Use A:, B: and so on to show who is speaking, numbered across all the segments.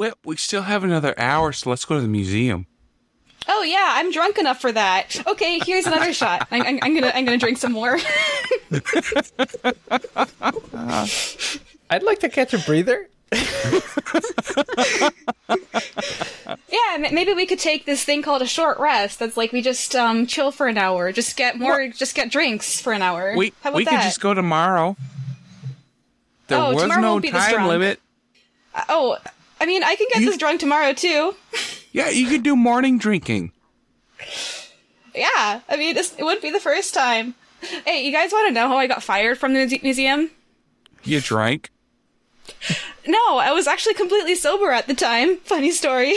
A: we, we still have another hour, so let's go to the museum.
B: Oh yeah, I'm drunk enough for that. Okay, here's another shot. I'm, I'm, I'm gonna I'm gonna drink some more.
C: I'd like to catch a breather.
B: yeah, maybe we could take this thing called a short rest. That's like we just um chill for an hour, just get more, just get drinks for an hour.
A: We
B: How about
A: we
B: that?
A: could just go tomorrow. There
B: Oh,
A: was
B: tomorrow
A: no
B: won't be this
A: time limit.
B: Uh, oh, I mean, I can get
A: You-
B: this drunk tomorrow too.
A: Yeah, you could do morning drinking.
B: Yeah, I mean, it wouldn't be the first time. Hey, you guys want to know how I got fired from the museum?
A: You drank.
B: No, I was actually completely sober at the time. Funny story.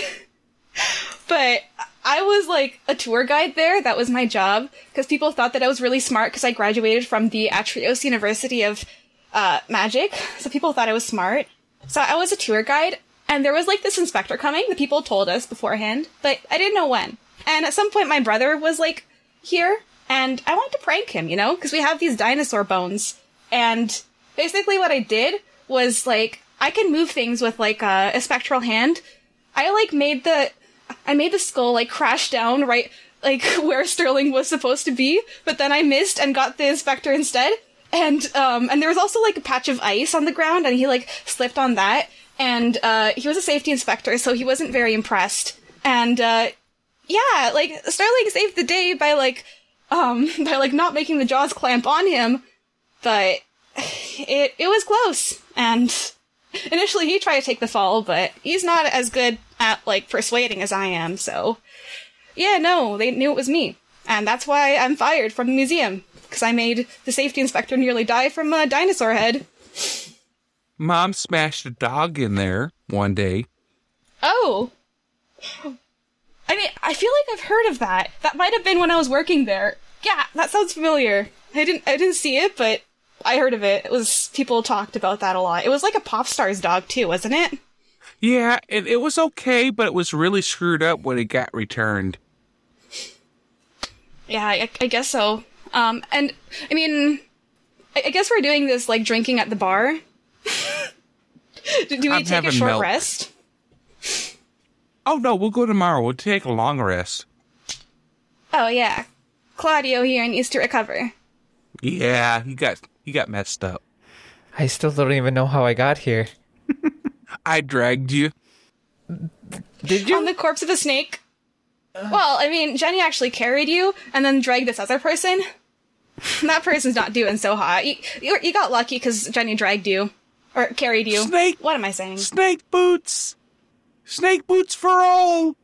B: but I was like a tour guide there. That was my job because people thought that I was really smart because I graduated from the Atrios University of uh, Magic. So people thought I was smart. So I was a tour guide, and there was like this inspector coming. The people told us beforehand, but I didn't know when. And at some point, my brother was like here, and I wanted to prank him, you know, because we have these dinosaur bones. And basically, what I did was like I can move things with like a, a spectral hand. I like made the I made the skull like crash down right like where Sterling was supposed to be, but then I missed and got the inspector instead. And um and there was also like a patch of ice on the ground and he like slipped on that and uh he was a safety inspector so he wasn't very impressed. And uh yeah, like Starling saved the day by like um by like not making the jaws clamp on him, but it it was close. And initially he tried to take the fall but he's not as good at like persuading as i am so yeah no they knew it was me. And that's why i'm fired from the museum because i made the safety inspector nearly die from a dinosaur head
A: Mom smashed a dog in there one day.
B: oh i mean i feel like i've heard of that that might have been when i was working there yeah that sounds familiar i didn't i didn't see it but i heard of it it was people talked about that a lot it was like a pop star's dog too wasn't it
A: Yeah, it, it was okay, but it was really screwed up when it got returned.
B: Yeah, I, I guess so. Um, and I mean, I, I guess we're doing this like drinking at the bar. Do, do we
A: I'm
B: take a short
A: milk.
B: rest?
A: Oh no, we'll go tomorrow. We'll take a long rest.
B: Oh yeah, Claudio here needs to recover.
A: Yeah, he got he got messed up.
C: I still don't even know how I got here.
A: I dragged you.
C: Did you?
B: On the corpse of a snake. Well, I mean, Jenny actually carried you and then dragged this other person. that person's not doing so hot. You, you, you got lucky because Jenny dragged you. Or carried you.
A: Snake.
B: What am I saying?
A: Snake boots. Snake boots for all.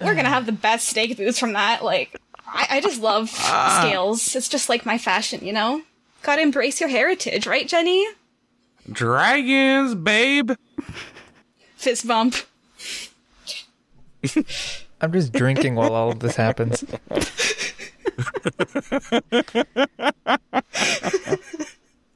B: We're gonna have the best snake boots from that. Like, I, I just love ah. scales. It's just like my fashion, you know? Gotta embrace your heritage, right, Jenny?
A: Dragons, babe.
B: Fist bump.
C: I'm just drinking while all of this happens.